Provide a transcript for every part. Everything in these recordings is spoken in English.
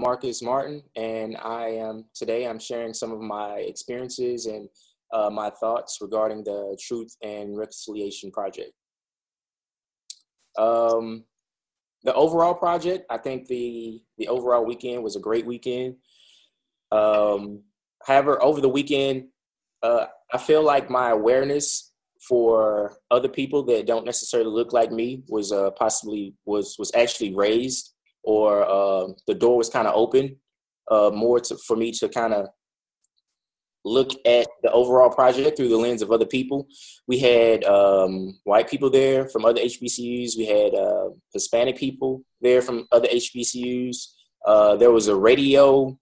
Marcus Martin, and I am today I'm sharing some of my experiences and uh, my thoughts regarding the Truth and Reconciliation Project. Um, the overall project, I think the the overall weekend was a great weekend. Um, however, over the weekend, uh, I feel like my awareness for other people that don't necessarily look like me was uh, possibly was was actually raised or uh, the door was kind of open uh, more to, for me to kind of look at the overall project through the lens of other people. We had um, white people there from other HBCUs. We had uh, Hispanic people there from other HBCUs. Uh, there was a radio,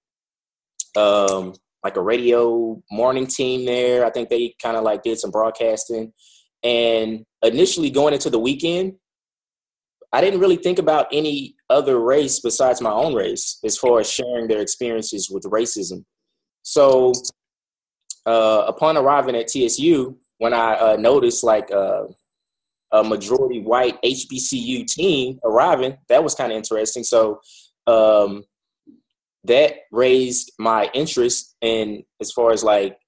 um, like a radio morning team there. I think they kind of like did some broadcasting. And initially going into the weekend, I didn't really think about any other race besides my own race as far as sharing their experiences with racism. So, uh, upon arriving at TSU, when I uh, noticed like uh, a majority white HBCU team arriving, that was kind of interesting. So, um, that raised my interest in as far as like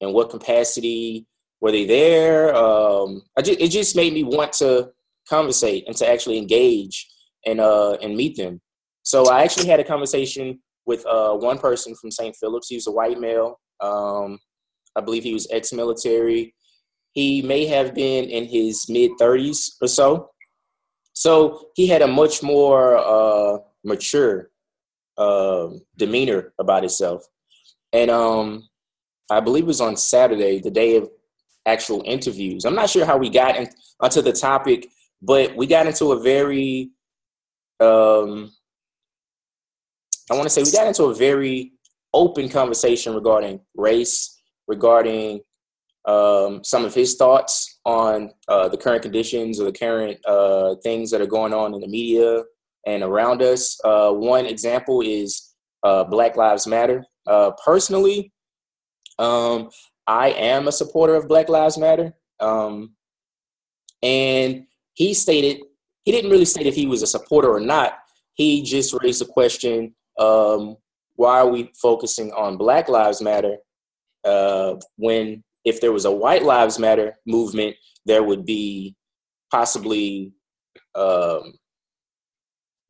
in what capacity were they there. Um, I just, it just made me want to conversate and to actually engage and uh and meet them. So I actually had a conversation with uh one person from St. Philip's. He was a white male. Um, I believe he was ex-military. He may have been in his mid 30s or so. So he had a much more uh, mature uh, demeanor about himself. And um, I believe it was on Saturday, the day of actual interviews. I'm not sure how we got in, onto the topic but we got into a very, um, I want to say we got into a very open conversation regarding race, regarding um, some of his thoughts on uh, the current conditions or the current uh, things that are going on in the media and around us. Uh, one example is uh, Black Lives Matter. Uh, personally, um, I am a supporter of Black Lives Matter. Um, and he stated he didn't really state if he was a supporter or not. He just raised the question: um, Why are we focusing on Black Lives Matter uh, when, if there was a White Lives Matter movement, there would be possibly um,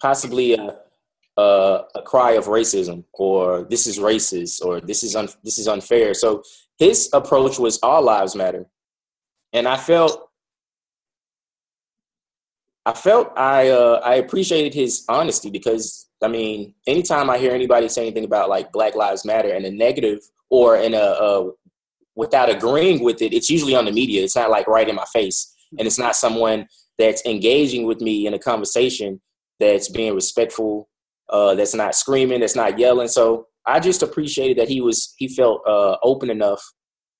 possibly a, a, a, cry of racism or this is racist or this is un, this is unfair. So his approach was all lives matter, and I felt I felt I uh, I appreciated his honesty because I mean, anytime I hear anybody say anything about like Black Lives Matter in a negative or in a, without agreeing with it, it's usually on the media. It's not like right in my face, and it's not someone that's engaging with me in a conversation that's being respectful, uh, that's not screaming, that's not yelling. So I just appreciated that he was he felt uh, open enough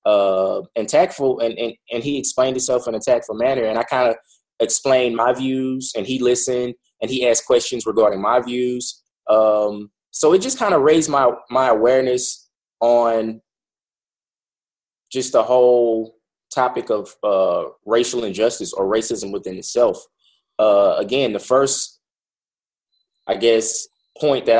uh, and tactful, and, and and he explained himself in a tactful manner, and I kind of explain my views and he listened and he asked questions regarding my views. Um, so it just kind of raised my my awareness on just the whole topic of uh, racial injustice or racism within itself. Uh, again, the first, I guess, point that